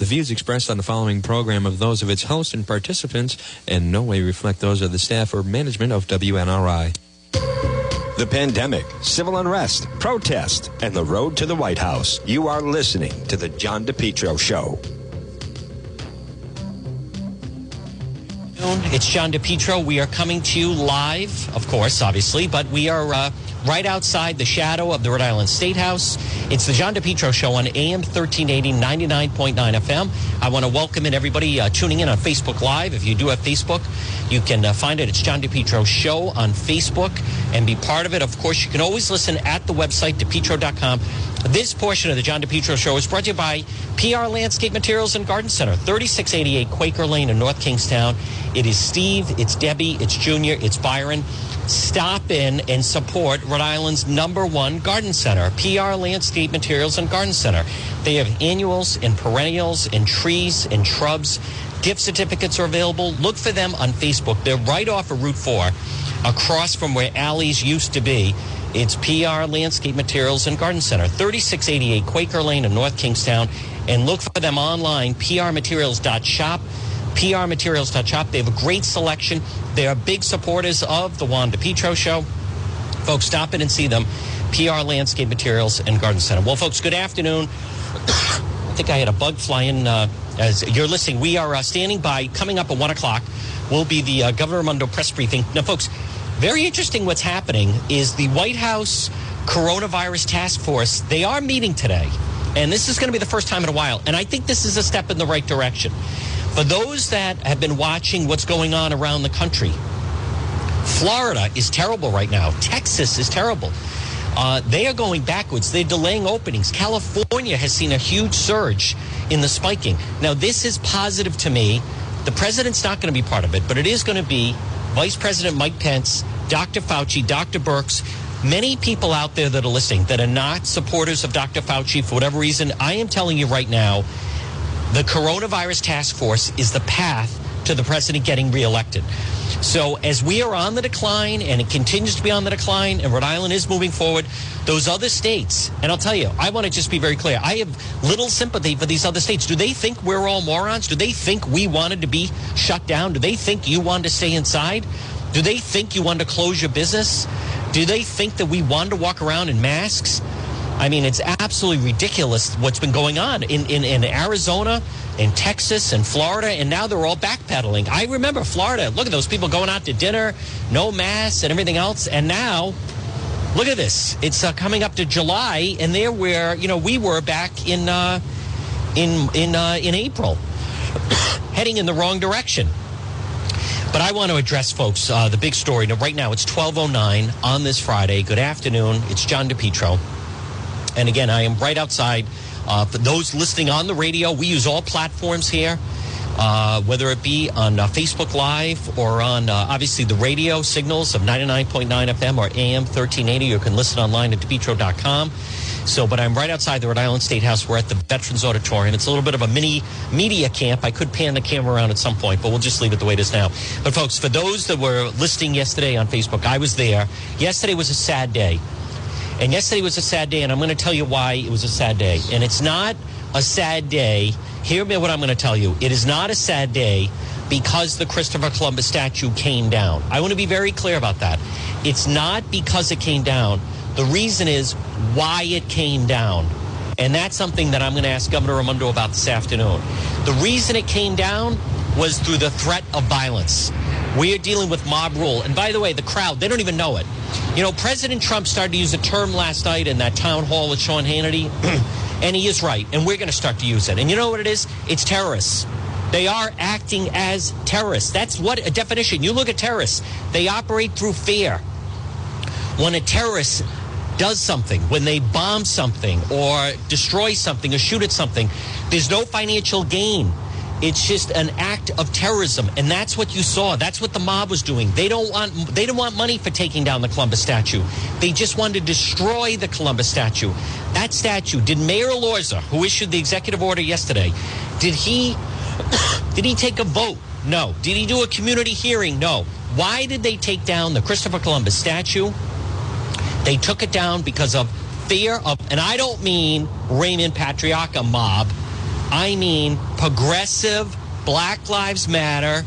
The views expressed on the following program of those of its hosts and participants in no way reflect those of the staff or management of WNRI. The pandemic, civil unrest, protest, and the road to the White House. You are listening to The John DePetro Show. It's John DePetro. We are coming to you live, of course, obviously, but we are uh, right outside the shadow of the Rhode Island State House. It's the John DePetro Show on AM 1380, 99.9 FM. I want to welcome in everybody uh, tuning in on Facebook Live. If you do have Facebook, you can uh, find it. It's John DePetro Show on Facebook and be part of it. Of course, you can always listen at the website, depetro.com. This portion of the John DePetro Show is brought to you by PR Landscape Materials and Garden Center, 3688 Quaker Lane in North Kingstown. It is Steve, it's Debbie, it's Junior, it's Byron stop in and support Rhode Island's number one garden center, PR Landscape Materials and Garden Center. They have annuals and perennials and trees and shrubs. Gift certificates are available. Look for them on Facebook. They're right off of Route 4, across from where Alley's used to be. It's PR Landscape Materials and Garden Center, 3688 Quaker Lane in North Kingstown. And look for them online, prmaterials.shop prmaterials.shop. They have a great selection. They are big supporters of the John DePetro Show. Folks, stop in and see them. PR Landscape Materials and Garden Center. Well, folks, good afternoon. I think I had a bug flying uh, as you're listening. We are uh, standing by. Coming up at 1 o'clock will be the uh, Governor Raimondo press briefing. Now, folks, very interesting what's happening is the White House Coronavirus Task Force, they are meeting today. And this is going to be the first time in a while. And I think this is a step in the right direction. For those that have been watching what's going on around the country, Florida is terrible right now. Texas is terrible. Uh, they are going backwards. They're delaying openings. California has seen a huge surge in the spiking. Now, this is positive to me. The president's not going to be part of it, but it is going to be Vice President Mike Pence, Dr. Fauci, Dr. Birx, many people out there that are listening that are not supporters of Dr. Fauci for whatever reason. I am telling you right now, the coronavirus task force is the path to the president getting reelected. So as we are on the decline and it continues to be on the decline and Rhode Island is moving forward, those other states, and I'll tell you, I want to just be very clear. I have little sympathy for these other states. Do they think we're all morons? Do they think we wanted to be shut down? Do they think you wanted to stay inside? Do they think you wanted to close your business? Do they think that we wanted to walk around in masks? I mean, it's absolutely ridiculous what's been going on in, in, in Arizona, in Texas, and Florida, and now they're all backpedaling. I remember Florida. Look at those people going out to dinner, no masks, and everything else. And now, look at this. It's uh, coming up to July, and they're where you know we were back in uh, in in uh, in April, heading in the wrong direction. But I want to address, folks, uh, the big story. Now, right now, it's 12.09 on this Friday. Good afternoon. It's John DePetro. And again, I am right outside. Uh, for those listening on the radio, we use all platforms here, uh, whether it be on uh, Facebook Live or on uh, obviously the radio signals of 99.9 FM or AM 1380. You can listen online at depetro.com. So, but I'm right outside the Rhode Island State House. We're at the Veterans Auditorium. It's a little bit of a mini media camp. I could pan the camera around at some point, but we'll just leave it the way it is now. But, folks, for those that were listening yesterday on Facebook, I was there. Yesterday was a sad day. And yesterday was a sad day, and I'm going to tell you why it was a sad day. And it's not a sad day. Hear me what I'm going to tell you. It is not a sad day because the Christopher Columbus statue came down. I want to be very clear about that. It's not because it came down. The reason is why it came down. And that's something that I'm going to ask Governor Raimondo about this afternoon. The reason it came down was through the threat of violence. We are dealing with mob rule. And by the way, the crowd, they don't even know it. You know, President Trump started to use a term last night in that town hall with Sean Hannity, and he is right. And we're going to start to use it. And you know what it is? It's terrorists. They are acting as terrorists. That's what a definition. You look at terrorists, they operate through fear. When a terrorist does something, when they bomb something or destroy something or shoot at something, there's no financial gain. It's just an act of terrorism, and that's what you saw. That's what the mob was doing. They don't want they don't want money for taking down the Columbus statue. They just wanted to destroy the Columbus statue. That statue. Did Mayor Elorza, who issued the executive order yesterday, did he did he take a vote? No. Did he do a community hearing? No. Why did they take down the Christopher Columbus statue? They took it down because of fear of, and I don't mean Raymond Patriarca mob. I mean progressive, Black Lives Matter,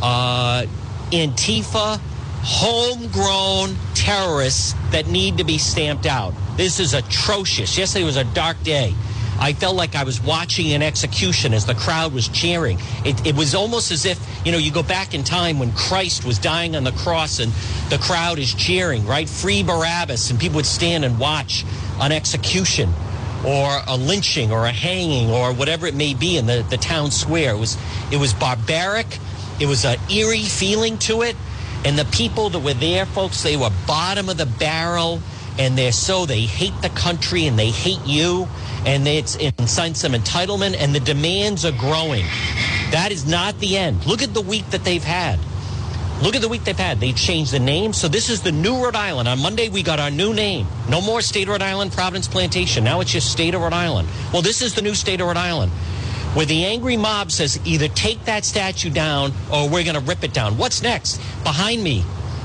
uh, Antifa, homegrown terrorists that need to be stamped out. This is atrocious. Yesterday was a dark day. I felt like I was watching an execution as the crowd was cheering. It, it, was almost as if, you know, you go back in time when Christ was dying on the cross and the crowd is cheering, right? Free Barabbas, and people would stand and watch an execution or a lynching or a hanging or whatever it may be in the, the town square. It was, it was barbaric. It was an eerie feeling to it. And the people that were there, folks, they were bottom of the barrel and they're so they hate the country and they hate you and it's in inside some entitlement and the demands are growing. That is not the end. Look at the week that they've had. Look at the week they've had. They changed the name. So this is the new Rhode Island. On Monday, we got our new name. No more State of Rhode Island, Providence Plantation. Now it's just State of Rhode Island. Well, this is the new State of Rhode Island. Where the angry mob says either take that statue down or we're going to rip it down. What's next? Behind me,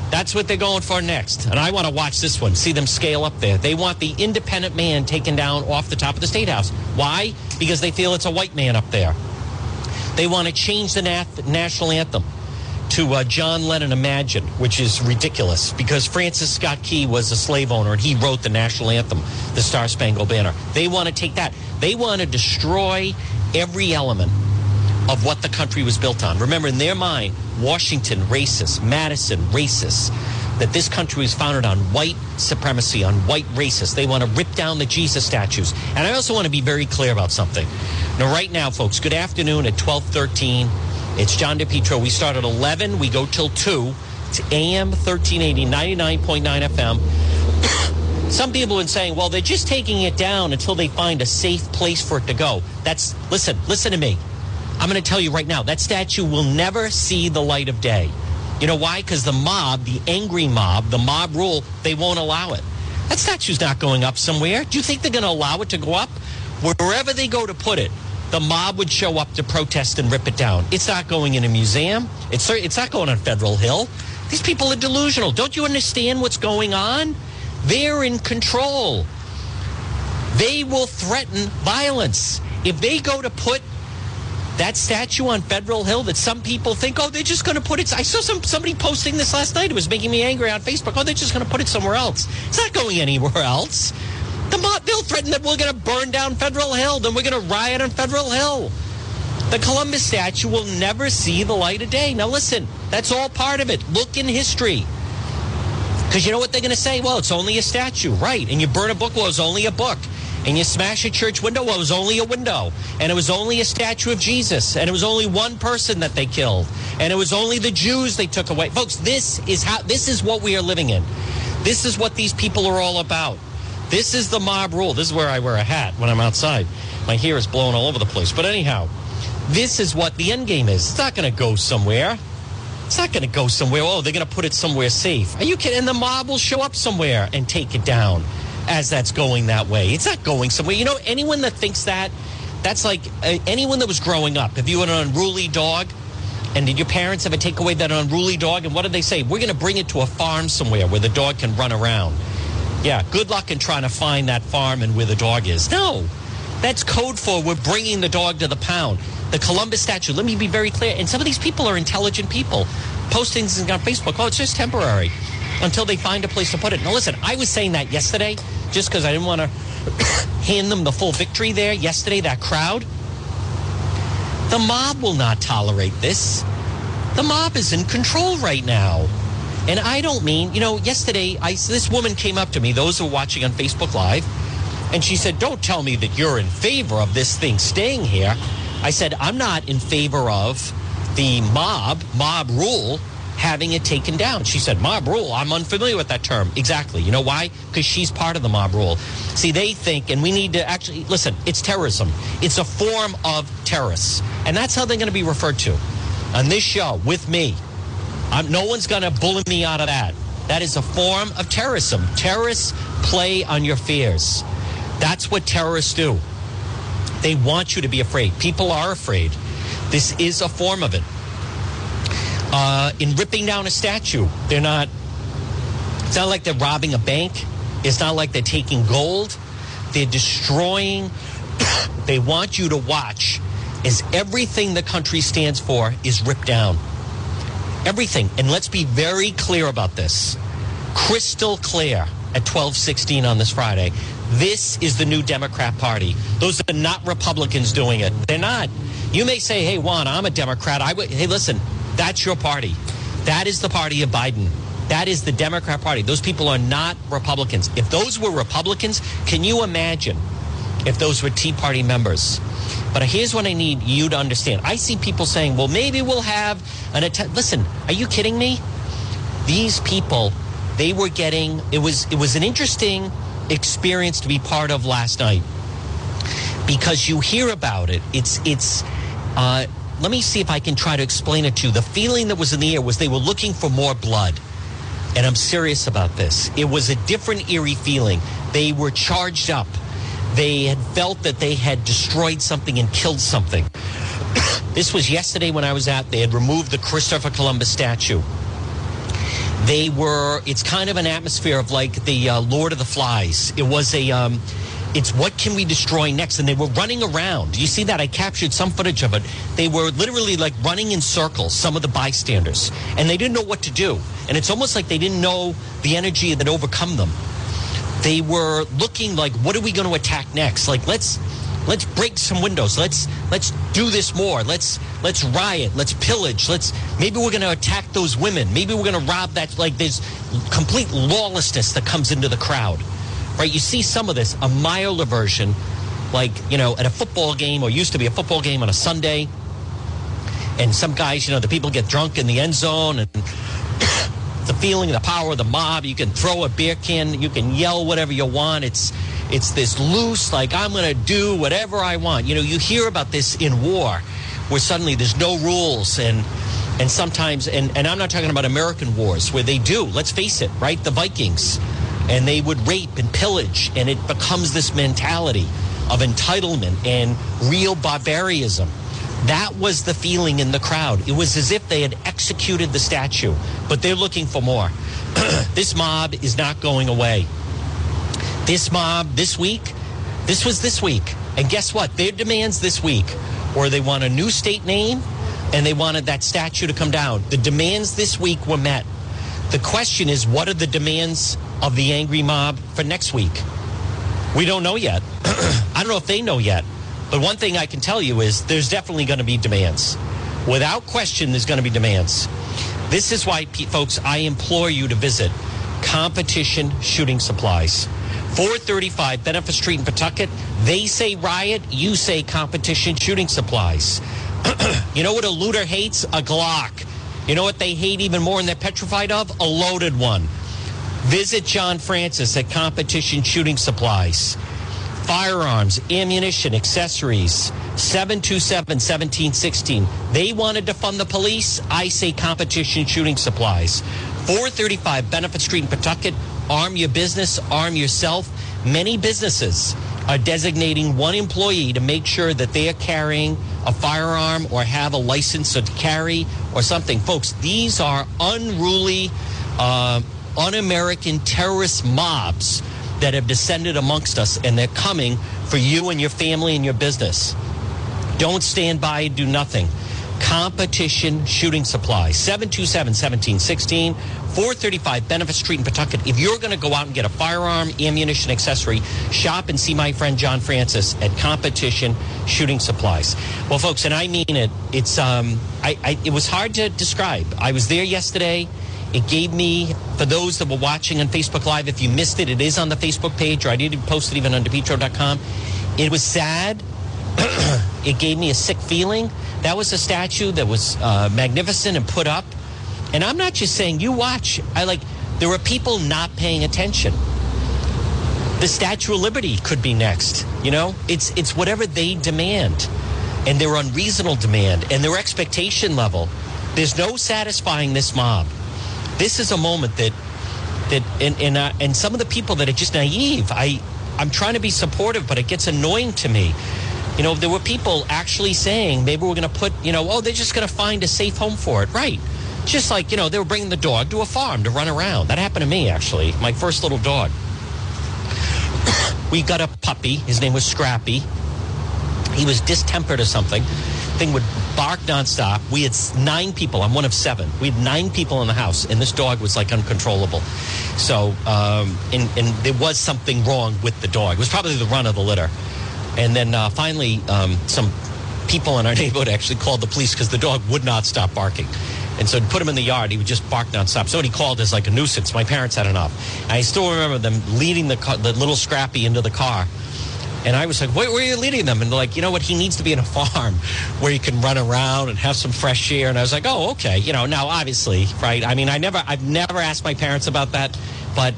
that's what they're going for next. And I want to watch this one, see them scale up there. They want the independent man taken down off the top of the State House. Why? Because they feel it's a white man up there. They want to change the nat- national anthem to uh, John Lennon Imagine, which is ridiculous because Francis Scott Key was a slave owner and he wrote the national anthem, the Star Spangled Banner. They want to take that. They want to destroy every element of what the country was built on. Remember, in their mind, Washington, racist, Madison, racist, that this country was founded on white supremacy, on white racists. They want to rip down the Jesus statues. And I also want to be very clear about something. Now, right now, folks, good afternoon at 1213. It's John DePetro. We start at 11. We go till 2. It's AM 1380, 99.9 FM. Some people have been saying, well, they're just taking it down until they find a safe place for it to go. That's, listen, listen to me. I'm going to tell you right now, that statue will never see the light of day. You know why? Because the mob, the angry mob, the mob rule, they won't allow it. That statue's not going up somewhere. Do you think they're going to allow it to go up? Wherever they go to put it, the mob would show up to protest and rip it down. It's not going in a museum. It's, it's not going on Federal Hill. These people are delusional. Don't you understand what's going on? They're in control. They will threaten violence. If they go to put that statue on Federal Hill that some people think, oh, they're just going to put it. I saw some somebody posting this last night. It was making me angry on Facebook. Oh, they're just going to put it somewhere else. It's not going anywhere else. The mob, they'll threaten that we're going to burn down Federal Hill, then we're going to riot on Federal Hill. The Columbus statue will never see the light of day. Now, listen, that's all part of it. Look in history. Because you know what they're going to say? Well, it's only a statue, right? And you burn a book, well, it's only a book and you smash a church window, well, it was only a window. And it was only a statue of Jesus. And it was only one person that they killed. And it was only the Jews they took away. Folks, this is how this is what we are living in. This is what these people are all about. This is the mob rule. This is where I wear a hat when I'm outside. My hair is blowing all over the place. But anyhow, this is what the end game is. It's not going to go somewhere. It's not going to go somewhere. Oh, they're going to put it somewhere safe. Are you kidding? And the mob will show up somewhere and take it down as that's going that way. It's not going somewhere. You know, anyone that thinks that, that's like uh, anyone that was growing up. If you had an unruly dog, and did your parents ever take away that unruly dog? And what did they say? We're going to bring it to a farm somewhere where the dog can run around. Yeah, good luck in trying to find that farm and where the dog is. No, that's code for we're bringing the dog to the pound. The Columbus statue, let me be very clear. And some of these people are intelligent people. Posting on Facebook, oh, it's just temporary until they find a place to put it. Now, listen, I was saying that yesterday just because I didn't want to hand them the full victory there yesterday, that crowd. The mob will not tolerate this. The mob is in control right now. And I don't mean, you know, yesterday, I, this woman came up to me, those who are watching on Facebook Live, and she said, Don't tell me that you're in favor of this thing staying here. I said, I'm not in favor of the mob, mob rule having it taken down. She said, mob rule. I'm unfamiliar with that term. Exactly. You know why? Because she's part of the mob rule. See, they think, and we need to actually listen, it's terrorism. It's a form of terrorists. And that's how they're going to be referred to on this show with me. I'm, no one's going to bully me out of that. That is a form of terrorism. Terrorists play on your fears. That's what terrorists do. They want you to be afraid. People are afraid. This is a form of it uh, in ripping down a statue. They're not, it's not like they're robbing a bank. It's not like they're taking gold. They're destroying they want you to watch as everything the country stands for is ripped down. Everything. And let's be very clear about this. Crystal clear at 1216 on this Friday. This is the new Democrat Party. Those are not Republicans doing it. They're not. You may say, hey, John, I'm a Democrat. I would, hey, listen, that's your party. That is the party of Biden. That is the Democrat Party. Those people are not Republicans. If those were Republicans, can you imagine if those were Tea Party members? But here's what I need you to understand. I see people saying, well, maybe we'll have an attempt. Listen, are you kidding me? These people, they were getting, it was, it was an interesting experience to be part of last night because you hear about it. It's, it's, uh, let me see if I can try to explain it to you. The feeling that was in the air was they were looking for more blood. And I'm serious about this. It was a different eerie feeling. They were charged up. They had felt that they had destroyed something and killed something. this was yesterday when I was out. They had removed the Christopher Columbus statue. They were, it's kind of an atmosphere of like the uh, Lord of the Flies. It was a, um, it's what can we destroy next? And they were running around. You see that? I captured some footage of it. They were literally like running in circles, some of the bystanders, and they didn't know what to do. And it's almost like they didn't know the energy that overcome them. They were looking like, what are we going to attack next? Like, let's let's break some windows. Let's let's do this more. Let's let's riot. Let's pillage. Let's maybe we're going to attack those women. Maybe we're going to rob that. Like, there's complete lawlessness that comes into the crowd right? You see some of this, a milder version, like, you know, at a football game or used to be a football game on a Sunday. And some guys, you know, the people get drunk in the end zone and the feeling, the power of the mob. You can throw a beer can, you can yell whatever you want. It's it's this loose, like I'm going to do whatever I want. You know, you hear about this in war, where suddenly there's no rules and and sometimes and and I'm not talking about American wars where they do. Let's face it, right? The Vikings and they would rape and pillage, and it becomes this mentality of entitlement and real barbarism. That was the feeling in the crowd. It was as if they had executed the statue, but they're looking for more. this mob is not going away. This mob this week, this was this week. And guess what? Their demands this week were they want a new state name and they wanted that statue to come down. The demands this week were met. The question is, what are the demands of the angry mob for next week? We don't know yet. I don't know if they know yet. But one thing I can tell you is there's definitely going to be demands. Without question, there's going to be demands. This is why, folks, I implore you to visit Competition Shooting Supplies. 435 Benefit Street in Pawtucket. They say riot, you say competition shooting supplies. you know what a looter hates? A Glock. You know what they hate even more and they're petrified of? A loaded one. Visit John Francis at Competition Shooting Supplies. Firearms, ammunition, accessories. 727 1716. They wanted to fund the police. I say Competition Shooting Supplies. 435 Benefit Street in Pawtucket. Arm your business, arm yourself. Many businesses are designating one employee to make sure that they are carrying a firearm or have a license to carry or something. Folks, these are unruly, uh, un American terrorist mobs that have descended amongst us, and they're coming for you and your family and your business. Don't stand by and do nothing. Competition Shooting Supply, 727 1716, 435 Benefit Street in Pawtucket. If you're going to go out and get a firearm, ammunition, accessory, shop and see my friend John Francis at Competition Shooting Supplies. Well, folks, and I mean it, it's, um, I, I, it was hard to describe. I was there yesterday. It gave me, for those that were watching on Facebook Live, if you missed it, it is on the Facebook page, or I did post it even on DePetro.com. It was sad. it gave me a sick feeling that was a statue that was uh, magnificent and put up. And I'm not just saying, you watch. I like, there were people not paying attention. The Statue of Liberty could be next. You know, it's it's whatever they demand, and their unreasonable demand and their expectation level. There's no satisfying this mob. This is a moment that that and and, uh, and some of the people that are just naive. I I'm trying to be supportive, but it gets annoying to me you know, there were people actually saying maybe we're going to put, you know, oh, they're just going to find a safe home for it. Right. Just like, you know, they were bringing the dog to a farm to run around. That happened to me, actually. My first little dog. we got a puppy. His name was Scrappy. He was distempered or something. Thing would bark nonstop. We had nine people. I'm one of seven. We had nine people in the house, and this dog was like uncontrollable. So, um, and, and there was something wrong with the dog. It was probably the run of the litter. And then uh, finally, um, some people in our neighborhood actually called the police because the dog would not stop barking. And so to put him in the yard, he would just bark nonstop. Somebody called as like a nuisance. My parents had enough. I still remember them leading the, car, the little Scrappy into the car. And I was like, where, where, are you leading them? And they're like, you know what? He needs to be in a farm where he can run around and have some fresh air. And I was like, oh, okay. You know, now obviously, right? I mean, I never, I've never asked my parents about that, but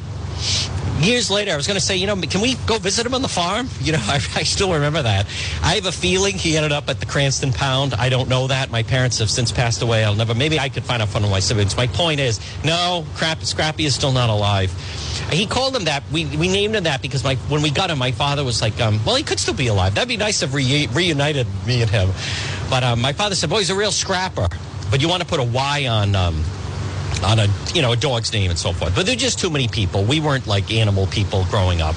years later, I was going to say, you know, can we go visit him on the farm? You know, I, I, still remember that. I have a feeling he ended up at the Cranston Pound. I don't know that. My parents have since passed away. I'll never, maybe I could find out from my siblings. My point is, no, Crap, Scrappy is still not alive. He called him that. We, we named him that because my when we got him, my father was like, um, well, he could still be alive. That'd be nice if re reunited me and him. But um, my father said, boy, he's a real scrapper. But you want to put a Y on um, on a you know a dog's name and so forth. But there are just too many people. We weren't like animal people growing up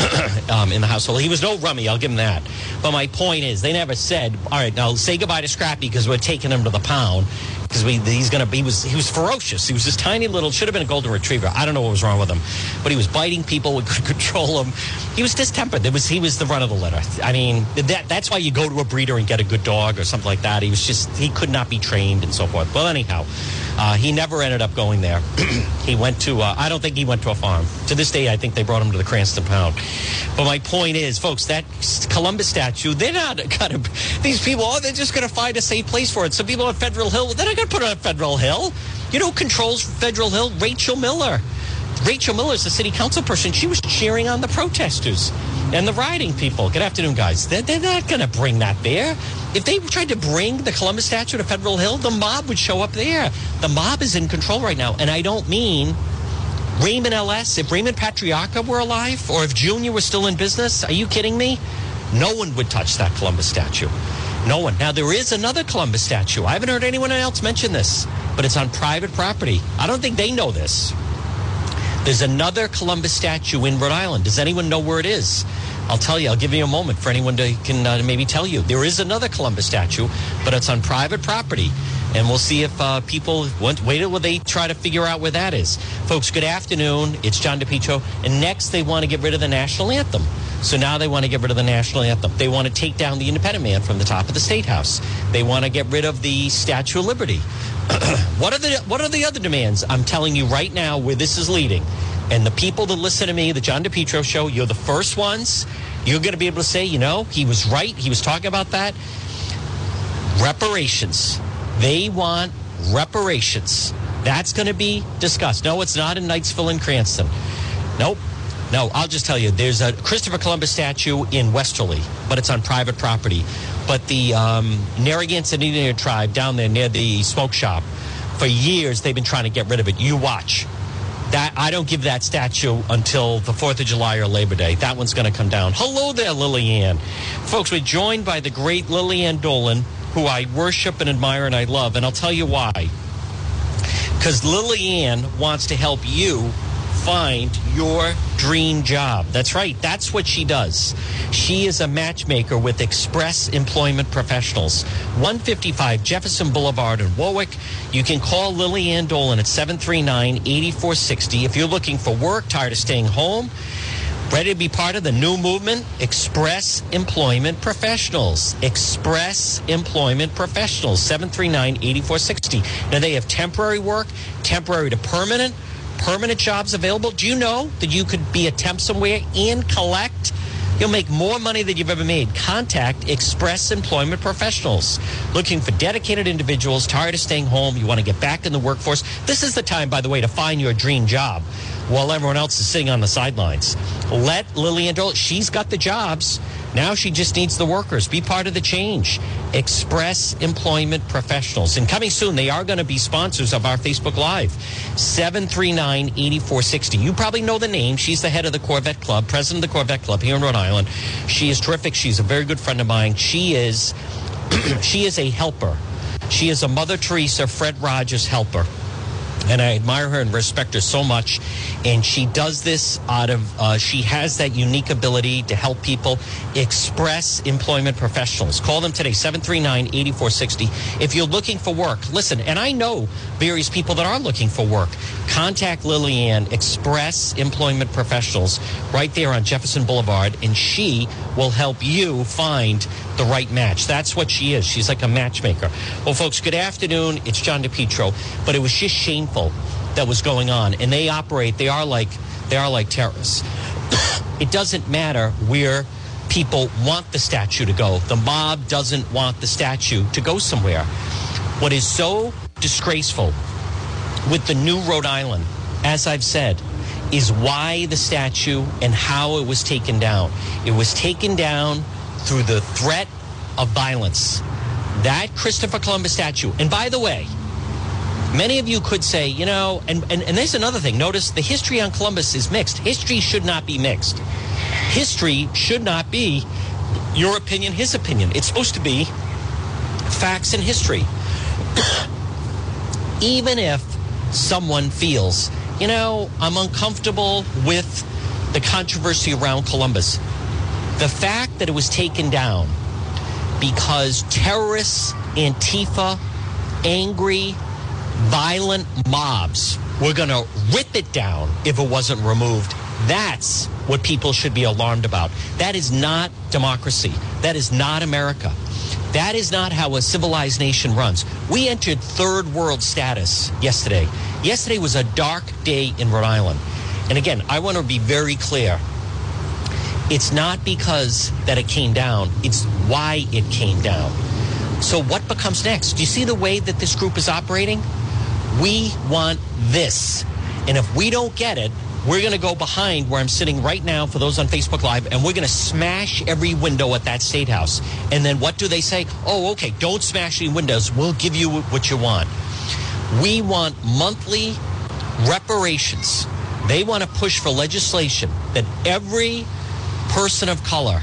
um, in the household. He was no rummy, I'll give him that. But my point is, they never said, "All right, now say goodbye to Scrappy because we're taking him to the pound." Because he's gonna be he was he was ferocious. He was this tiny little should have been a golden retriever. I don't know what was wrong with him, but he was biting people. We could control him. He was distempered. There was he was the run of the litter. I mean that that's why you go to a breeder and get a good dog or something like that. He was just he could not be trained and so forth. Well, anyhow. Uh, he never ended up going there. he went to, uh, I don't think he went to a farm. To this day, I think they brought him to the Cranston Pound. But my point is, folks, that Columbus statue, they're not going to, these people, oh, they're just going to find a safe place for it. Some people on Federal Hill, they're not going to put it on Federal Hill. You know controls Federal Hill? Rachel Miller. Rachel Miller is the city council person. She was cheering on the protesters and the rioting people. Good afternoon, guys. They're, they're not going to bring that there. If they tried to bring the Columbus statue to Federal Hill, the mob would show up there. The mob is in control right now. And I don't mean Raymond LS. If Raymond Patriarca were alive or if Junior was still in business, are you kidding me? No one would touch that Columbus statue. No one. Now, there is another Columbus statue. I haven't heard anyone else mention this, but it's on private property. I don't think they know this. There's another Columbus statue in Rhode Island. Does anyone know where it is? I'll tell you. I'll give you a moment for anyone to can uh, maybe tell you. There is another Columbus statue, but it's on private property. And we'll see if uh, people wait till they try to figure out where that is. Folks, good afternoon. It's John DePetro. And next, they want to get rid of the national anthem. So now they want to get rid of the national anthem. They want to take down the independent man from the top of the state house. They want to get rid of the Statue of Liberty. what are the what are the other demands? I'm telling you right now where this is leading. And the people that listen to me, the John DePetro show, you're the first ones. You're going to be able to say, you know, he was right. He was talking about that. Reparations. They want reparations. That's going to be discussed. No, it's not in Knightsville and Cranston. Nope. No, I'll just tell you, there's a Christopher Columbus statue in Westerly, but it's on private property. But the um, Narragansett Indian tribe down there near the smoke shop, for years they've been trying to get rid of it. You watch. That I don't give that statue until the 4th of July or Labor Day. That one's going to come down. Hello there, Lillian. Folks, we're joined by the great Lillian Dolan, who I worship and admire and I love. And I'll tell you why. Because Lillian wants to help you find your dream job. That's right. That's what she does. She is a matchmaker with Express Employment Professionals. 155 Jefferson Boulevard in Warwick. You can call Lillian Dolan at 739 8460. If you're looking for work, tired of staying home, Ready to be part of the new movement? Express Employment Professionals. Express Employment Professionals, 739 8460. Now, they have temporary work, temporary to permanent permanent jobs available. Do you know that you could be a temp somewhere and collect? You'll make more money than you've ever made. Contact Express Employment Professionals. Looking for dedicated individuals, tired of staying home, you want to get back in the workforce. This is the time, by the way, to find your dream job while everyone else is sitting on the sidelines. Let Lillian Dole, she's got the jobs. Now she just needs the workers. Be part of the change. Express Employment Professionals. And coming soon, they are going to be sponsors of our Facebook Live. 739 8460. You probably know the name. She's the head of the Corvette Club, president of the Corvette Club here in Rhode Island. She is terrific. She's a very good friend of mine. She is she is a helper. She is a Mother Teresa, Fred Rogers helper. And I admire her and respect her so much. And she does this out of, uh, she has that unique ability to help people express employment professionals. Call them today, 739 8460. If you're looking for work, listen, and I know various people that are looking for work. Contact Lillian, Express Employment Professionals, right there on Jefferson Boulevard, and she will help you find the right match. That's what she is. She's like a matchmaker. Well, folks, good afternoon. It's John DePetro, but it was just shameful that was going on, and they operate. They are like they are like terrorists. it doesn't matter where people want the statue to go. The mob doesn't want the statue to go somewhere. What is so disgraceful with the new Rhode Island, as I've said, is why the statue and how it was taken down. It was taken down through the threat of violence. That Christopher Columbus statue, and by the way, many of you could say, you know, and, and, and there's another thing. Notice the history on Columbus is mixed. History should not be mixed. History should not be your opinion, his opinion. It's supposed to be facts and history. Even if someone feels, you know, I'm uncomfortable with the controversy around Columbus, the fact that it was taken down because terrorists, Antifa, angry, violent mobs were going to rip it down if it wasn't removed. That's what people should be alarmed about. That is not democracy. That is not America. That is not how a civilized nation runs. We entered third world status yesterday. Yesterday was a dark day in Rhode Island. And again, I want to be very clear. It's not because that it came down, it's why it came down. So, what becomes next? Do you see the way that this group is operating? We want this. And if we don't get it, we're going to go behind where I'm sitting right now for those on Facebook Live, and we're going to smash every window at that state house. And then what do they say? Oh, okay, don't smash any windows. We'll give you what you want. We want monthly reparations. They want to push for legislation that every person of color,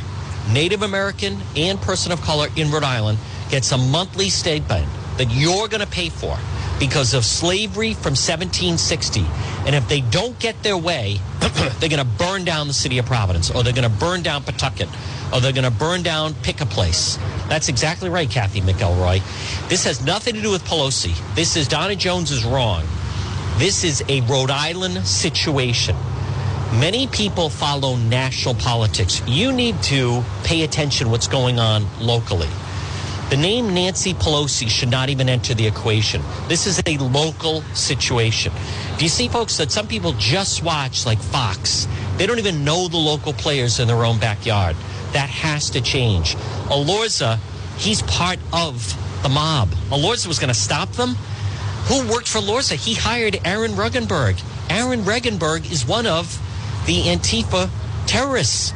Native American and person of color in Rhode Island, gets a monthly stipend that you're going to pay for because of slavery from 1760. And if they don't get their way, they're going to burn down the city of Providence, or they're going to burn down Pawtucket, or they're going to burn down Pick a Place. That's exactly right, Kathy McElroy. This has nothing to do with Pelosi. This is Donna Jones is wrong. This is a Rhode Island situation. Many people follow national politics. You need to pay attention what's going on locally. The name Nancy Pelosi should not even enter the equation. This is a local situation. Do you see, folks, that some people just watch like Fox? They don't even know the local players in their own backyard. That has to change. Elorza, he's part of the mob. Elorza was going to stop them. Who worked for Elorza? He hired Aaron Regunberg. Aaron Regunberg is one of the Antifa terrorists.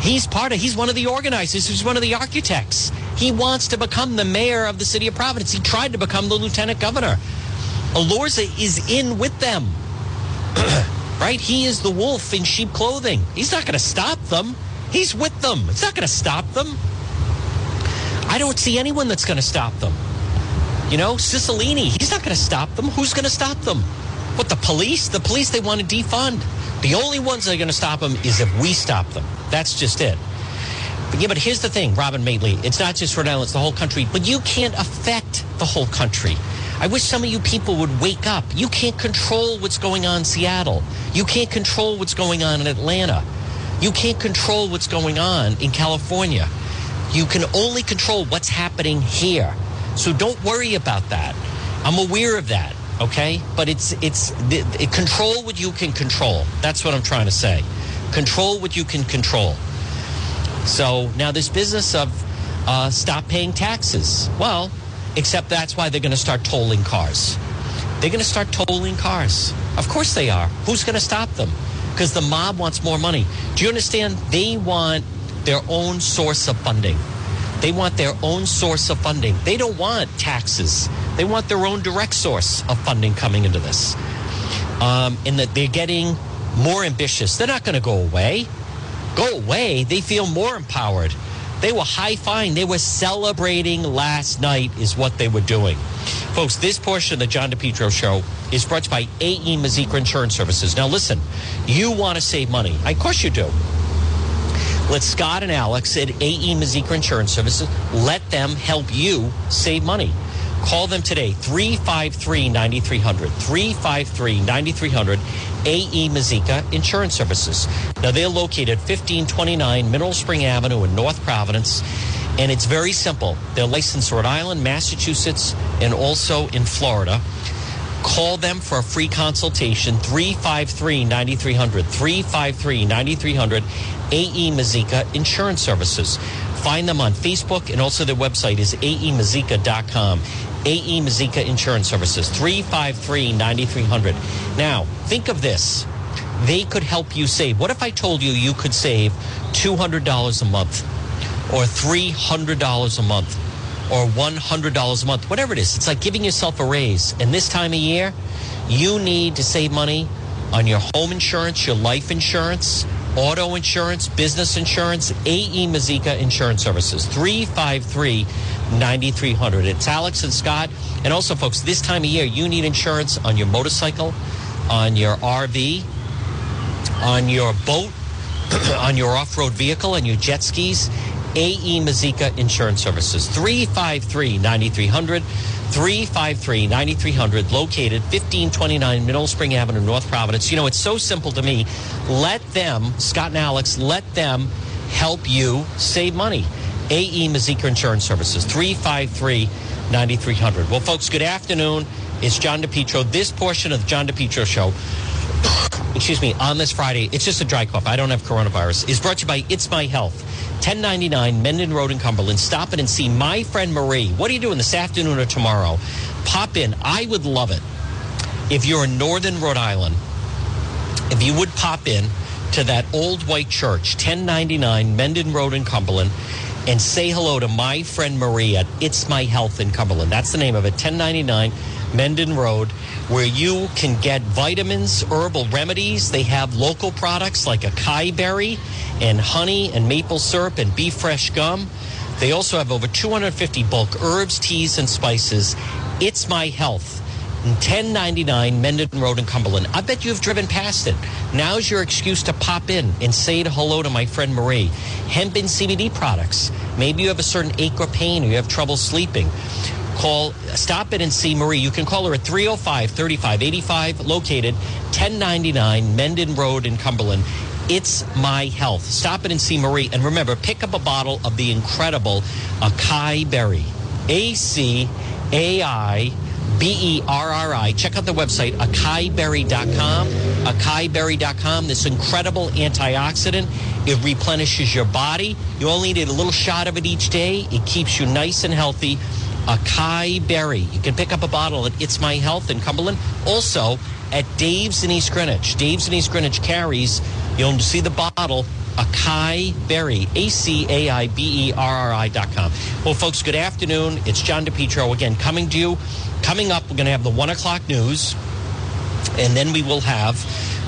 He's part of, he's one of the organizers, he's one of the architects. He wants to become the mayor of the city of Providence. He tried to become the lieutenant governor. Elorza is in with them. right? He is the wolf in sheep clothing. He's not going to stop them. He's with them. It's not going to stop them. I don't see anyone that's going to stop them. You know, Cicilline, he's not going to stop them. Who's going to stop them? What, the police? The police they want to defund. The only ones that are going to stop them is if we stop them. That's just it. But yeah, but here's the thing, Robin Matley. It's not just Rhode Island, it's the whole country. But you can't affect the whole country. I wish some of you people would wake up. You can't control what's going on in Seattle. You can't control what's going on in Atlanta. You can't control what's going on in California. You can only control what's happening here. So don't worry about that. I'm aware of that, okay? But it's it's it, control what you can control. That's what I'm trying to say. Control what you can control. So now this business of uh, stop paying taxes. Well, except that's why they're going to start tolling cars. They're going to start tolling cars. Of course they are. Who's going to stop them? Because the mob wants more money. Do you understand? They want their own source of funding. They want their own source of funding. They don't want taxes. They want their own direct source of funding coming into this. Um, and that they're getting more ambitious. They're not going to go away. Go away. They feel more empowered. They were high fiving. They were celebrating last night, is what they were doing. Folks, this portion of the John DePetro show is brought to you by AE Mazika Insurance Services. Now, listen, you want to save money. Of course you do. Let Scott and Alex at AE Mazika Insurance Services let them help you save money. Call them today, 353 9300. 353 9300. AE Mazika Insurance Services. Now, they're located 1529 Mineral Spring Avenue in North Providence. And it's very simple. They're licensed in Rhode Island, Massachusetts, and also in Florida. Call them for a free consultation, 353 9300. 353 9300. AE Mazika Insurance Services. Find them on Facebook, and also their website is aemazika.com. AE Mazika Insurance Services, 353 9300. Now, think of this. They could help you save. What if I told you you could save $200 a month, or $300 a month, or $100 a month, whatever it is? It's like giving yourself a raise. And this time of year, you need to save money on your home insurance, your life insurance, auto insurance, business insurance, AE Mazika Insurance Services, 353 9300. It's Alex and Scott. And also, folks, this time of year, you need insurance on your motorcycle, on your RV, on your boat, on your off road vehicle, and your jet skis. AE Mazika Insurance Services, 353 9300. 353 9300, located 1529 Mineral Spring Avenue, North Providence. You know, it's so simple to me. Let them, Scott and Alex, let them help you save money. AE Mazika Insurance Services, 353 9300. Well, folks, good afternoon. It's John DePetro. This portion of the John DePetro Show, excuse me, on this Friday, it's just a dry cough. I don't have coronavirus, is brought to you by It's My Health. 1099 Mendon Road in Cumberland. Stop in and see my friend Marie. What are you doing this afternoon or tomorrow? Pop in. I would love it if you're in northern Rhode Island, if you would pop in to that old white church, 1099 Mendon Road in Cumberland, and say hello to my friend Marie at It's My Health in Cumberland. That's the name of it, 1099 Mendon Road, where you can get vitamins, herbal remedies. They have local products like acai berry and honey and maple syrup and beef fresh gum. They also have over 250 bulk herbs, teas, and spices. It's My Health. 1099 Mendon Road in Cumberland. I bet you've driven past it. Now's your excuse to pop in and say hello to my friend Marie. Hemp and CBD products. Maybe you have a certain ache or pain or you have trouble sleeping. Call, stop It and see Marie. You can call her at 305 3585, located 1099 Mendon Road in Cumberland. It's My Health. Stop it and see Marie. And remember, pick up a bottle of the incredible Acai Berry. A C A I B E R R I. Check out the website, acaiberry.com. Acaiberry.com. This incredible antioxidant. It replenishes your body. You only need a little shot of it each day. It keeps you nice and healthy. Acai Berry. You can pick up a bottle at It's My Health in Cumberland. Also at Dave's in East Greenwich. Dave's in East Greenwich carries, you'll see the bottle, Acai Berry, A C A I B E R R I dot com. Well, folks, good afternoon. It's John DePetro again coming to you. Coming up, we're going to have the one o'clock news, and then we will have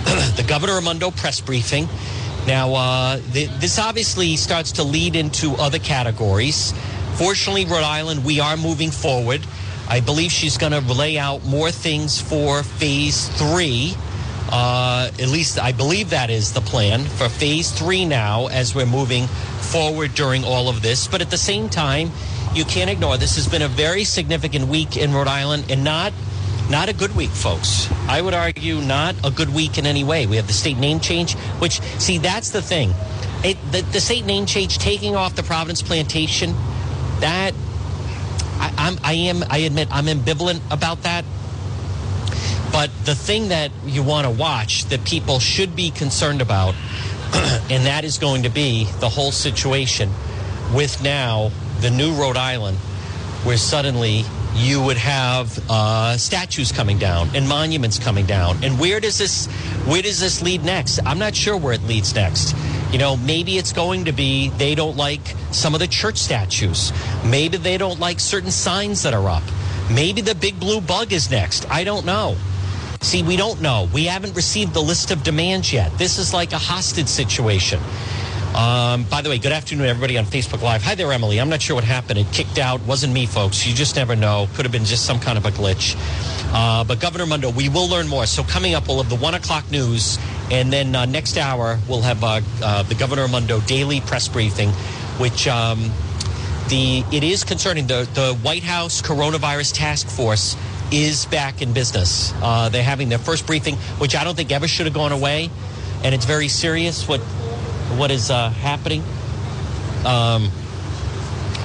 the Governor Raimondo press briefing. Now, uh, the, this obviously starts to lead into other categories. Fortunately, Rhode Island, we are moving forward. I believe she's going to lay out more things for phase three. Uh, at least I believe that is the plan for phase three now as we're moving forward during all of this. But at the same time, you can't ignore this has been a very significant week in Rhode Island and not not a good week, folks. I would argue not a good week in any way. We have the state name change, which, see, that's the thing. It, the, the state name change taking off the Providence Plantation, that I, I'm, I am, I admit, I'm ambivalent about that. But the thing that you want to watch that people should be concerned about, and that is going to be the whole situation with now the new Rhode Island, where suddenly you would have uh, statues coming down and monuments coming down. And where does this where does this lead next? I'm not sure where it leads next. You know, maybe it's going to be they don't like some of the church statues. Maybe they don't like certain signs that are up. Maybe the big blue bug is next. I don't know. See, we don't know. We haven't received the list of demands yet. This is like a hostage situation. Um, by the way, good afternoon, everybody on Facebook Live. Hi there, Emily. I'm not sure what happened. It kicked out. Wasn't me, folks. You just never know. Could have been just some kind of a glitch. Uh, but Governor Raimondo, we will learn more. So coming up, we'll have the one o'clock news, and then uh, next hour we'll have uh, uh the Governor Raimondo daily press briefing, which um, the it is concerning the the White House coronavirus task force is back in business. Uh, they're having their first briefing, which I don't think ever should have gone away, and it's very serious. What what is uh, happening. Um,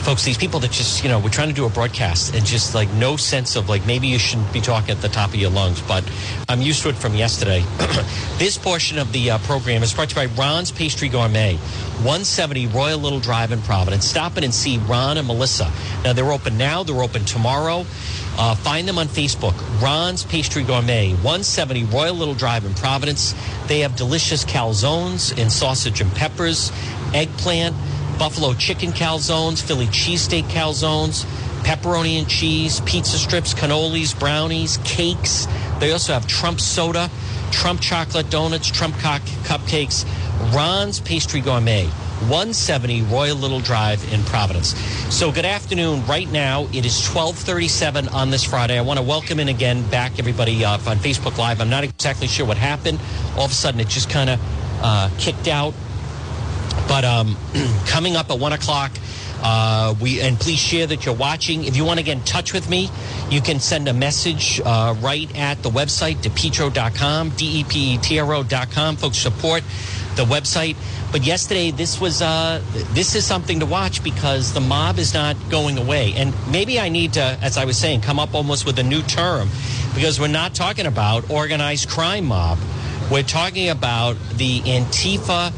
folks, these people that just, you know, we're trying to do a broadcast and just like no sense of like maybe you shouldn't be talking at the top of your lungs, but I'm used to it from yesterday. this portion of the uh, program is brought to you by Ron's Pastry Gourmet, 170 Royal Little Drive in Providence. Stop in and see Ron and Melissa. Now, they're open now, they're open tomorrow. Uh, find them on Facebook, Ron's Pastry Gourmet, 170 Royal Little Drive in Providence. They have delicious calzones and sausage and peppers, eggplant, buffalo chicken calzones, Philly cheesesteak calzones, pepperoni and cheese, pizza strips, cannolis, brownies, cakes. They also have Trump soda, Trump chocolate donuts, Trump cupcakes, Ron's Pastry Gourmet. 170 Royal Little Drive in Providence. So good afternoon. Right now it is 1237 on this Friday. I want to welcome in again back everybody uh, on Facebook Live. I'm not exactly sure what happened. All of a sudden it just kind of uh, kicked out. But um, coming up at 1 o'clock, uh, we and please share that you're watching. If you want to get in touch with me, you can send a message uh, right at the website, depetro.com, D-E-P-E-T-R-O.com. Folks, support the website. But yesterday, this was uh, this is something to watch because the mob is not going away. And maybe I need to, as I was saying, come up almost with a new term because we're not talking about organized crime mob. We're talking about the Antifa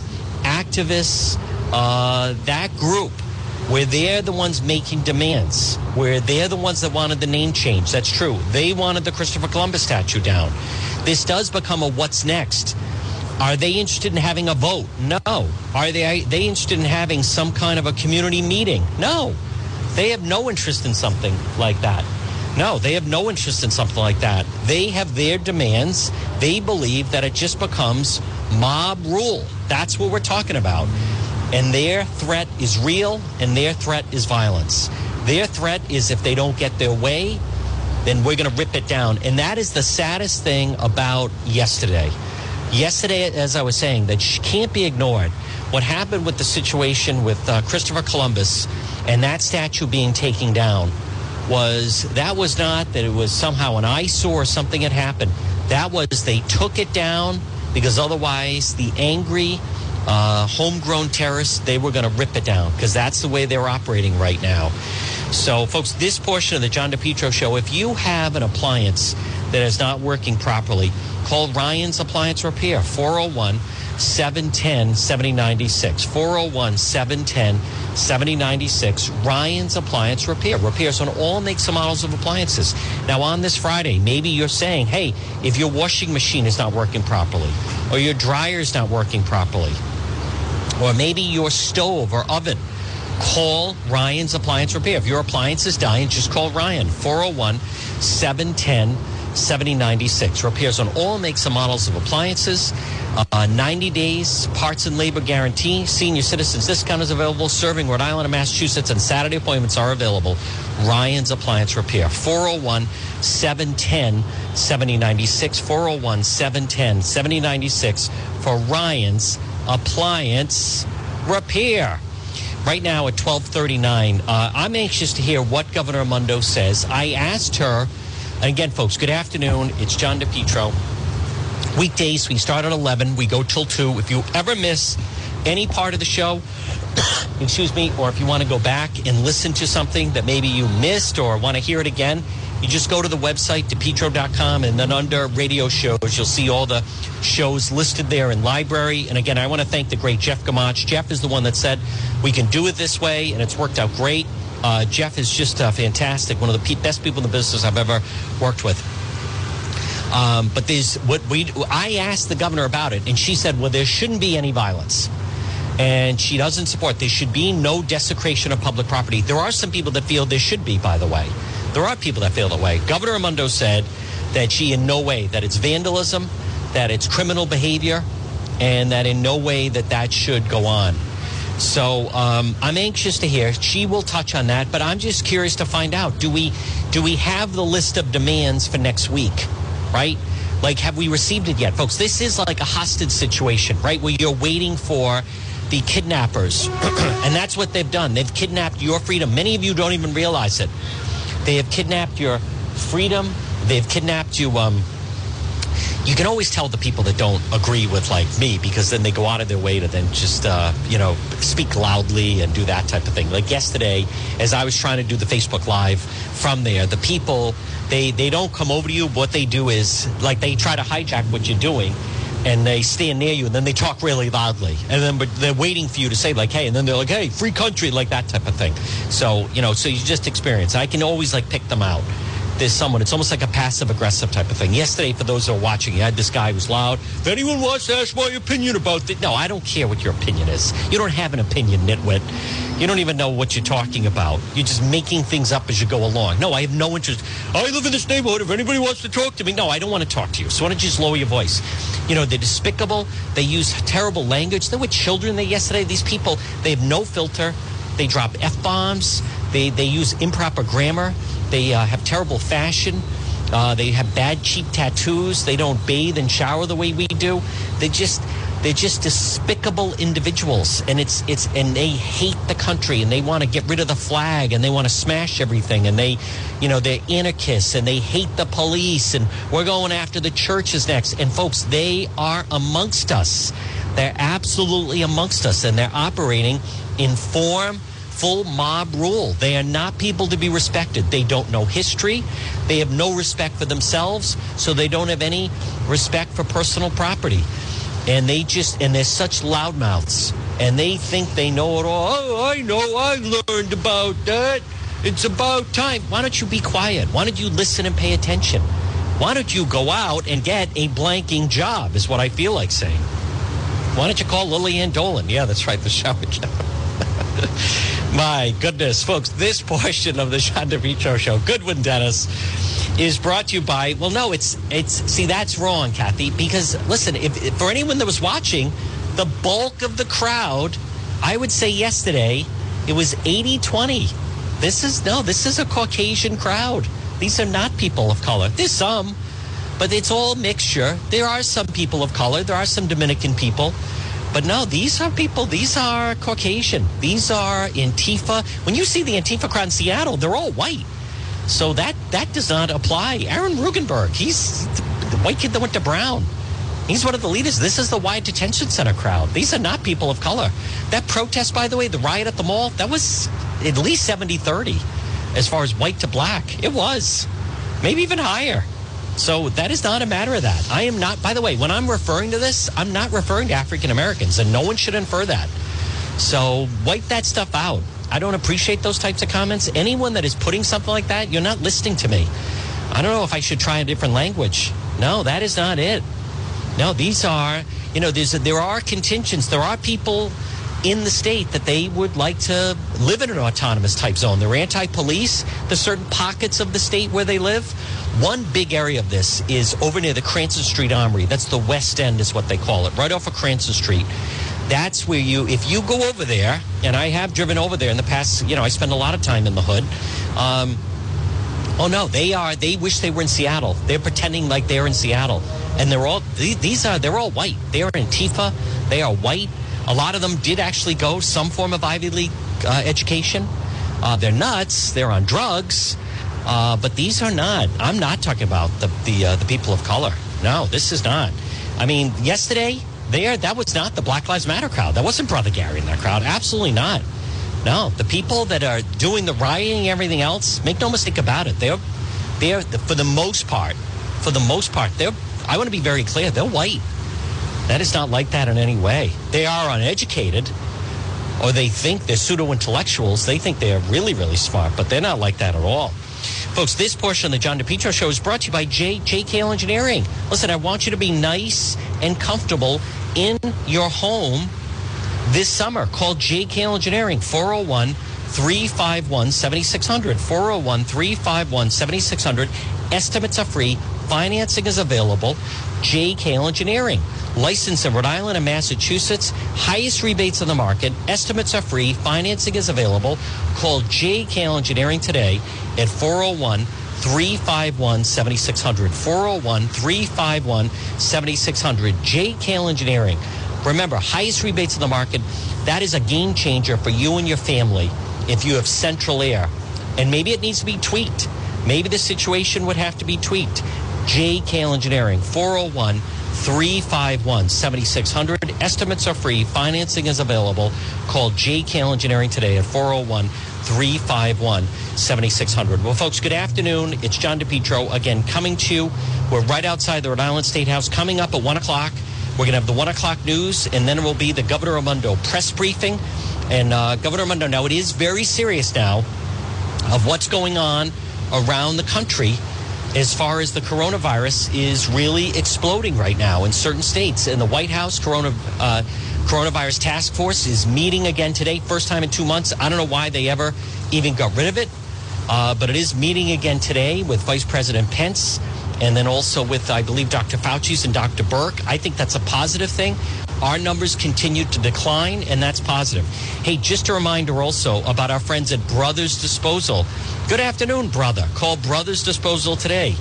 activists, uh, that group where they're the ones making demands, where they're the ones that wanted the name change. That's true. They wanted the Christopher Columbus statue down. This does become a what's next. Are they interested in having a vote? No. Are they, they interested in having some kind of a community meeting? No. They have no interest in something like that. No, they have no interest in something like that. They have their demands. They believe that it just becomes mob rule. That's what we're talking about. And their threat is real, and their threat is violence. Their threat is if they don't get their way, then we're going to rip it down. And that is the saddest thing about yesterday yesterday, as I was saying, that can't be ignored. What happened with the situation with uh, Christopher Columbus and that statue being taken down was that was not that it was somehow an eyesore or something had happened. That was they took it down because otherwise the angry uh, homegrown terrorists they were going to rip it down because that's the way they're operating right now. So, folks, this portion of the John DePetro show, if you have an appliance that is not working properly, Call Ryan's Appliance Repair, 401 710 7096. 401 710 7096. Ryan's Appliance Repair. Repairs on all makes and models of appliances. Now, on this Friday, maybe you're saying, hey, if your washing machine is not working properly, or your dryer is not working properly, or maybe your stove or oven, call Ryan's Appliance Repair. If your appliance is dying, just call Ryan, 401 710 7096. Repairs on all makes and models of appliances. Uh, 90 days parts and labor guarantee. Senior citizens discount is available. Serving Rhode Island and Massachusetts and Saturday appointments are available. Ryan's Appliance Repair. 401 710 7096. 401 710 7096 for Ryan's Appliance Repair. Right now at 1239, uh, I'm anxious to hear what Governor Raimondo says. I asked her again, folks, good afternoon. It's John DePetro. Weekdays, we start at 11. We go till 2. If you ever miss any part of the show, excuse me, or if you want to go back and listen to something that maybe you missed or want to hear it again, you just go to the website, depetro.com, and then under radio shows, you'll see all the shows listed there in library. And again, I want to thank the great Jeff Gamach. Jeff is the one that said we can do it this way, and it's worked out great. Uh, Jeff is just uh, fantastic. One of the best people in the business I've ever worked with. Um, but there's what we. I asked the governor about it, and she said, "Well, there shouldn't be any violence." And she doesn't support. There should be no desecration of public property. There are some people that feel there should be. By the way, there are people that feel that way. Governor Raimondo said that she, in no way, that it's vandalism, that it's criminal behavior, and that in no way that that should go on. So um, I'm anxious to hear. She will touch on that, but I'm just curious to find out: do we do we have the list of demands for next week? Right? Like, have we received it yet, folks? This is like a hostage situation, right? Where you're waiting for the kidnappers, and that's what they've done. They've kidnapped your freedom. Many of you don't even realize it. They have kidnapped your freedom. They've kidnapped you. Um, you can always tell the people that don't agree with like me because then they go out of their way to then just uh, you know speak loudly and do that type of thing like yesterday as i was trying to do the facebook live from there the people they they don't come over to you. What they do is like they try to hijack what you're doing and they stand near you and then they talk really loudly. And then but they're waiting for you to say like hey and then they're like hey free country like that type of thing. So you know so you just experience. I can always like pick them out there's someone. It's almost like a passive aggressive type of thing. Yesterday, for those who are watching, you had this guy who's loud. If anyone wants to ask my opinion about it, no, I don't care what your opinion is. You don't have an opinion, nitwit. You don't even know what you're talking about. You're just making things up as you go along. No, I have no interest. I live in this neighborhood. If anybody wants to talk to me, no, I don't want to talk to you. So why don't you just lower your voice? You know, they're despicable. They use terrible language. There were children there yesterday. These people, they have no filter. They drop F bombs. They, they use improper grammar. They uh, have terrible fashion. Uh, they have bad, cheap tattoos. They don't bathe and shower the way we do. They just they're just despicable individuals, and it's it's and they hate the country, and they want to get rid of the flag, and they want to smash everything, and they, you know, they're anarchists, and they hate the police, and we're going after the churches next. And folks, they are amongst us. They're absolutely amongst us, and they're operating in form full mob rule. They are not people to be respected. They don't know history. They have no respect for themselves, so they don't have any respect for personal property. And they just, and they're such loudmouths. And they think they know it all. Oh, I know, I learned about that. It's about time. Why don't you be quiet? Why don't you listen and pay attention? Why don't you go out and get a blanking job, is what I feel like saying. Why don't you call Lillian Dolan? Yeah, that's right, the shower My goodness, folks, this portion of the John DePetro show, Goodwin Dennis, is brought to you by, well, no, it's, it's, see, that's wrong, Kathy, because listen, if, if for anyone that was watching, the bulk of the crowd, I would say yesterday, it was 80 20. This is, no, this is a Caucasian crowd. These are not people of color. There's some, but it's all mixture. There are some people of color, there are some Dominican people. But no, these are people, these are Caucasian. These are Antifa. When you see the Antifa crowd in Seattle, they're all white. So that, that does not apply. Aaron Regunberg, he's the white kid that went to Brown. He's one of the leaders. This is the Wyatt Detention Center crowd. These are not people of color. That protest, by the way, the riot at the mall, that was at least 70 30 as far as white to black. It was. Maybe even higher. So that is not a matter of that. I am not, by the way, when I'm referring to this, I'm not referring to African Americans, and no one should infer that. So wipe that stuff out. I don't appreciate those types of comments. Anyone that is putting something like that, you're not listening to me. I don't know if I should try a different language. No, that is not it. No, these are, you know, there are contingents. There are people in the state that they would like to live in an autonomous type zone. They're anti police. There's certain pockets of the state where they live. One big area of this is over near the Cranston Street Armory. That's the West End, is what they call it, right off of Cranston Street. That's where you, if you go over there, and I have driven over there in the past, you know, I spend a lot of time in the hood. Um, oh no, they are, they wish they were in Seattle. They're pretending like they're in Seattle. And they're all, these are, they're all white. They are Antifa. They are white. A lot of them did actually go some form of Ivy League uh, education. Uh, they're nuts. They're on drugs. Uh, but these are not. I'm not talking about the the uh, the people of color. No, this is not. I mean, yesterday there that was not the Black Lives Matter crowd. That wasn't Brother Gary in that crowd. Absolutely not. No, the people that are doing the rioting, everything else. Make no mistake about it. They're they're for the most part, for the most part, they're. I want to be very clear. They're white. That is not like that in any way. They are uneducated, or they think they're pseudo intellectuals. They think they're really, really smart, but they're not like that at all. Folks, this portion of the John DePetro Show is brought to you by J. JKL Engineering. Listen, I want you to be nice and comfortable in your home this summer. Call JKL Engineering, 401 351 7600. 401 351 7600. Estimates are free. Financing is available. JKL Engineering. Licensed in Rhode Island and Massachusetts. Highest rebates in the market. Estimates are free. Financing is available. Call JKL Engineering today at 401 351 7600. 401 351 7600. JKL Engineering. Remember, highest rebates in the market. That is a game changer for you and your family if you have central air. And maybe it needs to be tweaked. Maybe the situation would have to be tweaked. JKL Engineering, 401 351 7600. Estimates are free. Financing is available. Call J. JKL Engineering today at 401 351 7600. Well, folks, good afternoon. It's John DePetro again coming to you. We're right outside the Rhode Island State House. Coming up at 1 o'clock, we're going to have the 1 o'clock news, and then it will be the Governor Raimondo press briefing. And uh, Governor Raimondo, now it is very serious now of what's going on around the country as far as the coronavirus is really exploding right now in certain states. And the White House corona, uh, coronavirus task force is meeting again today, first time in two months. I don't know why they ever even got rid of it, uh, but it is meeting again today with Vice President Pence and then also with, I believe, Dr. Fauci's and Dr. Birx. I think that's a positive thing. Our numbers continue to decline, and that's positive. Hey, just a reminder also about our friends at Brothers Disposal. Good afternoon, brother. Call Brothers Disposal today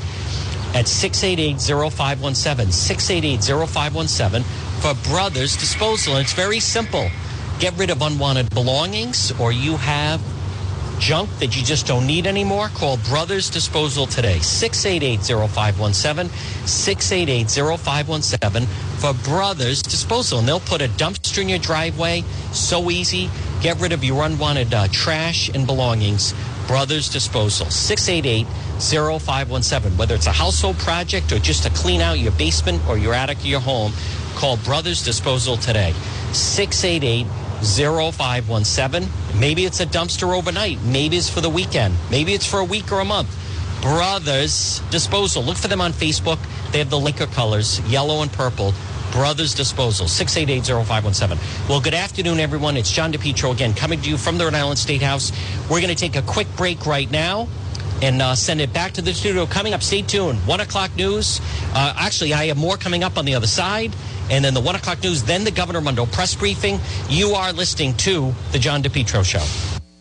at 688-0517, 688-0517 for Brothers Disposal. And it's very simple. Get rid of unwanted belongings or you have junk that you just don't need anymore, call Brothers Disposal today. 688-0517, 688-0517 for Brothers Disposal. And they'll put a dumpster in your driveway. So easy. Get rid of your unwanted uh, trash and belongings. Brothers Disposal. 688-0517. Whether it's a household project or just to clean out your basement or your attic or your home, call Brothers Disposal today. 688 0517. Maybe it's a dumpster overnight. Maybe it's for the weekend. Maybe it's for a week or a month. Brothers Disposal. Look for them on Facebook. They have the Laker colors, yellow and purple. Brothers Disposal, 688-0517. Well, good afternoon, everyone. It's John DePetro again, coming to you from the Rhode Island State House. We're going to take a quick break right now and uh, send it back to the studio. Coming up, stay tuned. 1 o'clock news. Uh, actually, I have more coming up on the other side. And then the 1 o'clock news, then the Governor Raimondo press briefing. You are listening to The John DePetro Show.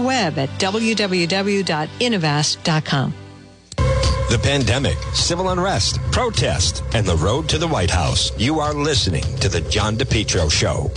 web at www.innovast.com. The pandemic, civil unrest, protest, and the road to the White House. You are listening to The John DePetro Show.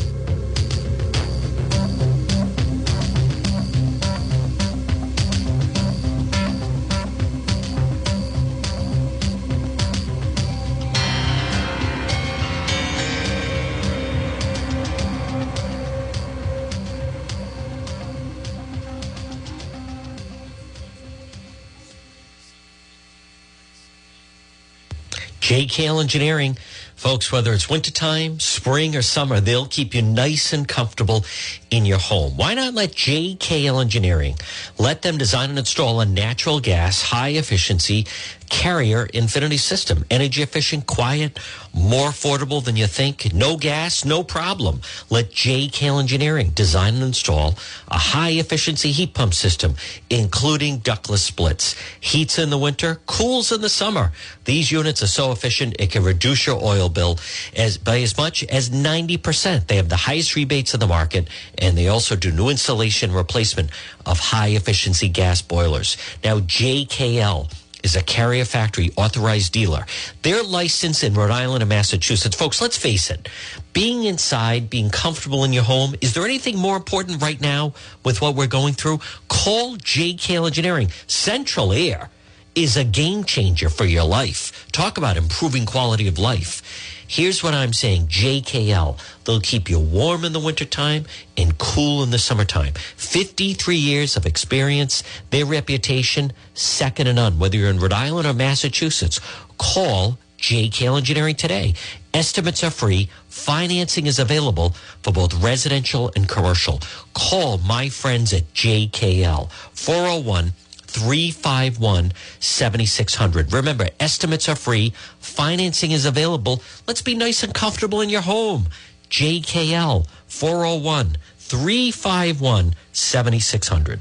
JKL Engineering. Folks, whether it's wintertime, spring, or summer, they'll keep you nice and comfortable in your home. Why not let JKL Engineering let them design and install a natural gas, high efficiency carrier infinity system? Energy efficient, quiet, more affordable than you think. No gas, no problem. Let JKL Engineering design and install a high efficiency heat pump system, including ductless splits. Heats in the winter, cools in the summer. These units are so efficient, it can reduce your oil bill as by as much as 90%. They have the highest rebates in the market, and they also do new installation replacement of high efficiency gas boilers. Now, JKL is a carrier factory authorized dealer. They're licensed in Rhode Island and Massachusetts. Folks, let's face it. Being inside, being comfortable in your home, is there anything more important right now with what we're going through? Call JKL Engineering. Central Air is a game changer for your life. Talk about improving quality of life. Here's what I'm saying JKL. They'll keep you warm in the wintertime and cool in the summertime. 53 years of experience, their reputation, second to none. Whether you're in Rhode Island or Massachusetts, call JKL Engineering today. Estimates are free. Financing is available for both residential and commercial. Call my friends at JKL 401 351 7600. Remember, estimates are free, financing is available. Let's be nice and comfortable in your home. JKL 401 351 7600.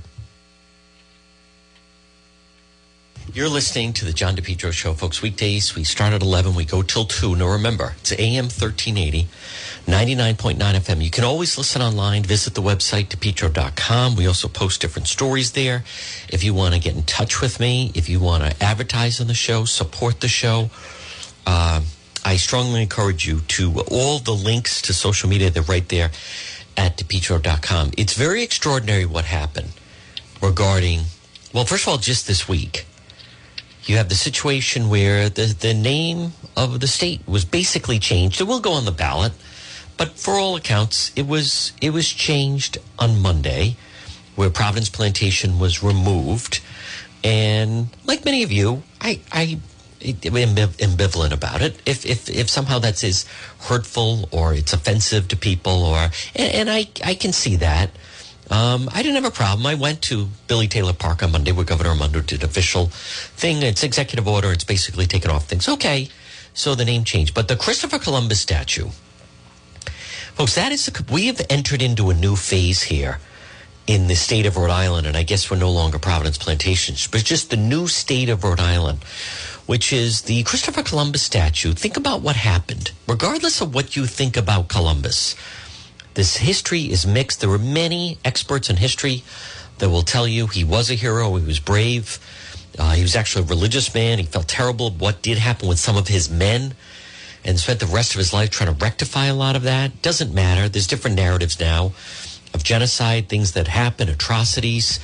You're listening to the John DePetro Show, folks. Weekdays, we start at 11, we go till 2. Now remember, it's AM 1380, 99.9 FM. You can always listen online. Visit the website, depetro.com. We also post different stories there. If you want to get in touch with me, if you want to advertise on the show, support the show, uh, I strongly encourage you to all the links to social media, they're right there at depetro.com. It's very extraordinary what happened regarding, well, first of all, just this week you have the situation where the, the name of the state was basically changed. It will go on the ballot, but for all accounts, it was it was changed on Monday, where Providence Plantation was removed. And like many of you, I I am ambivalent about it. If if if somehow that's is hurtful or it's offensive to people, or and, and I I can see that. Um, I didn't have a problem. I went to Billy Taylor Park on Monday where Governor Raimondo did official thing. It's executive order. It's basically taken off things. Okay. So the name changed. But the Christopher Columbus statue, folks, that is, a, we have entered into a new phase here in the state of Rhode Island. And I guess we're no longer Providence Plantations, but just the new state of Rhode Island, which is the Christopher Columbus statue. Think about what happened, regardless of what you think about Columbus this history is mixed. There are many experts in history that will tell you he was a hero, he was brave, uh, he was actually a religious man. He felt terrible what did happen with some of his men and spent the rest of his life trying to rectify a lot of that. Doesn't matter. There's different narratives now of genocide, things that happen, atrocities.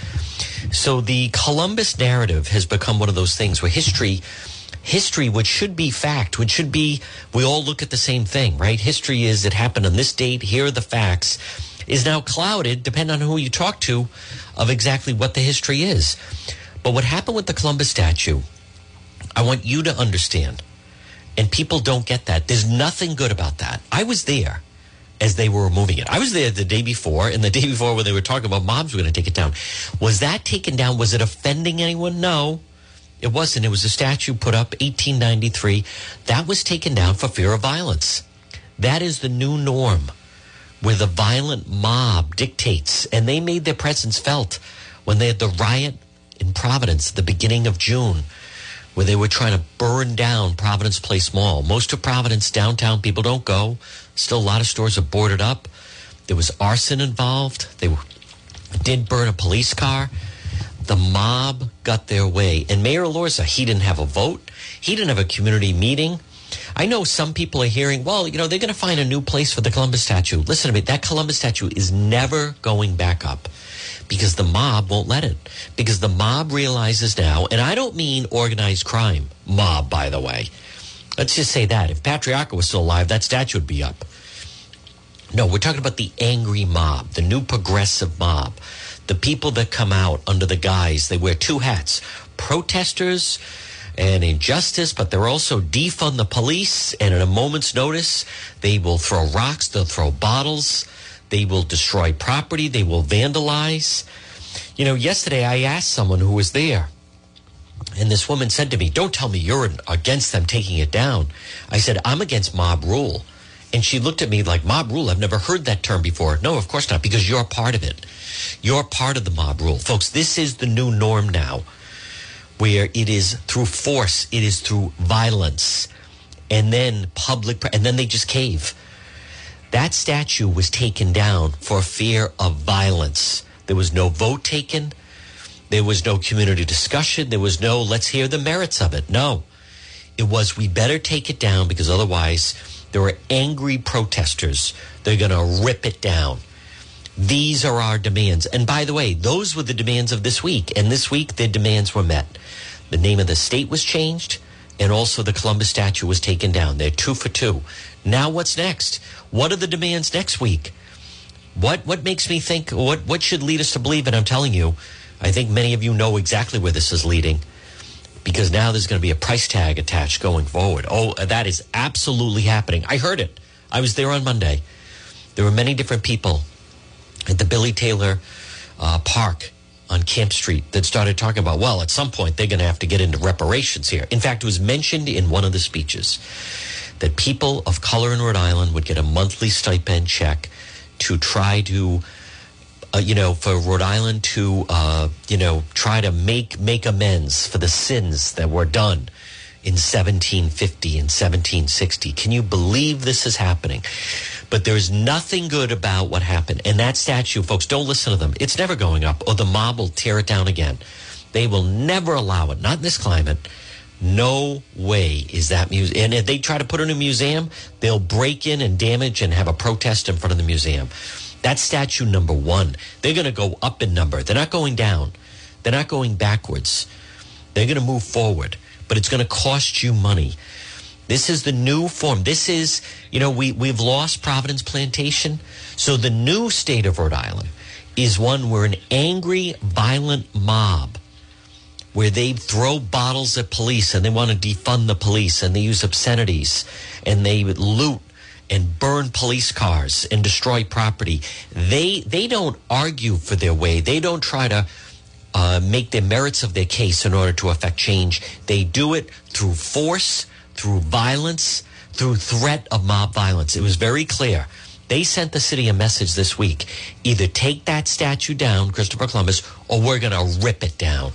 So the Columbus narrative has become one of those things where history history, which should be fact, which should be, we all look at the same thing, right? History is it happened on this date, here are the facts, is now clouded, depending on who you talk to, of exactly what the history is. But what happened with the Columbus statue, I want you to understand, and people don't get that. There's nothing good about that. I was there as they were removing it. I was there the day before, and the day before when they were talking about mobs were going to take it down. Was that taken down? Was it offending anyone? No. It wasn't. It was a statue put up 1893. That was taken down for fear of violence. That is the new norm where the violent mob dictates. And they made their presence felt when they had the riot in Providence at the beginning of June, where they were trying to burn down Providence Place Mall. Most of Providence downtown people don't go. Still, a lot of stores are boarded up. There was arson involved. They did burn a police car the mob got their way. And Mayor Elorza, he didn't have a vote. He didn't have a community meeting. I know some people are hearing, well, you know, they're going to find a new place for the Columbus statue. Listen to me, that Columbus statue is never going back up because the mob won't let it. Because the mob realizes now, and I don't mean organized crime mob, by the way. Let's just say that. If Patriarca was still alive, that statue would be up. No, we're talking about the angry mob, the new progressive mob the people that come out under the guise, they wear two hats protesters and injustice, but they're also defund the police. And at a moment's notice, they will throw rocks, they'll throw bottles, they will destroy property, they will vandalize. You know, yesterday I asked someone who was there, and this woman said to me, Don't tell me you're against them taking it down. I said, I'm against mob rule. And she looked at me like, Mob rule? I've never heard that term before. No, of course not, because you're part of it. You're part of the mob rule. Folks, this is the new norm now where it is through force, it is through violence, and then public, and then they just cave. That statue was taken down for fear of violence. There was no vote taken. There was no community discussion. There was no, let's hear the merits of it. No. It was, we better take it down because otherwise there are angry protesters. They're going to rip it down. These are our demands. And by the way, those were the demands of this week. And this week, their demands were met. The name of the state was changed, and also the Columbus statue was taken down. They're two for two. Now, what's next? What are the demands next week? What what makes me think? What what should lead us to believe? And I'm telling you, I think many of you know exactly where this is leading, because now there's going to be a price tag attached going forward. Oh, that is absolutely happening. I heard it. I was there on Monday. There were many different people at the Billy Taylor uh, Park on Camp Street that started talking about, well, at some point they're going to have to get into reparations here. In fact, it was mentioned in one of the speeches that people of color in Rhode Island would get a monthly stipend check to try to, uh, you know, for Rhode Island to, uh, you know, try to make make amends for the sins that were done in 1750 and 1760. Can you believe this is happening? But there's nothing good about what happened. And that statue, folks, don't listen to them. It's never going up, or the mob will tear it down again. They will never allow it, not in this climate. No way is that museum. And if they try to put it in a museum, they'll break in and damage and have a protest in front of the museum. That's statue number one. They're going to go up in number. They're not going down. They're not going backwards. They're going to move forward, but it's going to cost you money. This is the new form. This is, you know, we, we've lost Providence Plantation. So the new state of Rhode Island is one where an angry, violent mob, where they throw bottles at police and they want to defund the police and they use obscenities and they loot and burn police cars and destroy property. They they don't argue for their way. They don't try to uh, make the merits of their case in order to affect change. They do it through force through violence, through threat of mob violence. It was very clear. They sent the city a message this week either take that statue down, Christopher Columbus, or we're going to rip it down.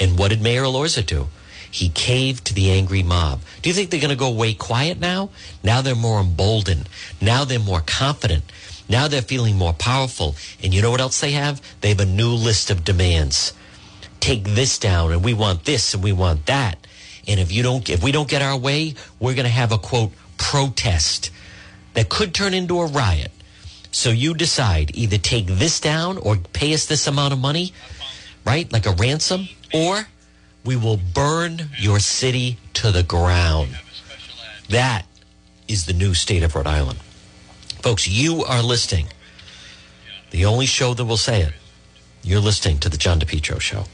And what did Mayor Elorza do? He caved to the angry mob. Do you think they're going to go away quiet now? Now they're more emboldened. Now they're more confident. Now they're feeling more powerful. And you know what else they have? They have a new list of demands. Take this down, and we want this, and we want that. And if you don't, if we don't get our way, we're going to have a quote protest that could turn into a riot. So you decide either take this down or pay us this amount of money, right? Like a ransom, or we will burn your city to the ground. That is the new state of Rhode Island. Folks, you are listening. The only show that will say it. You're listening to the John DePetro Show.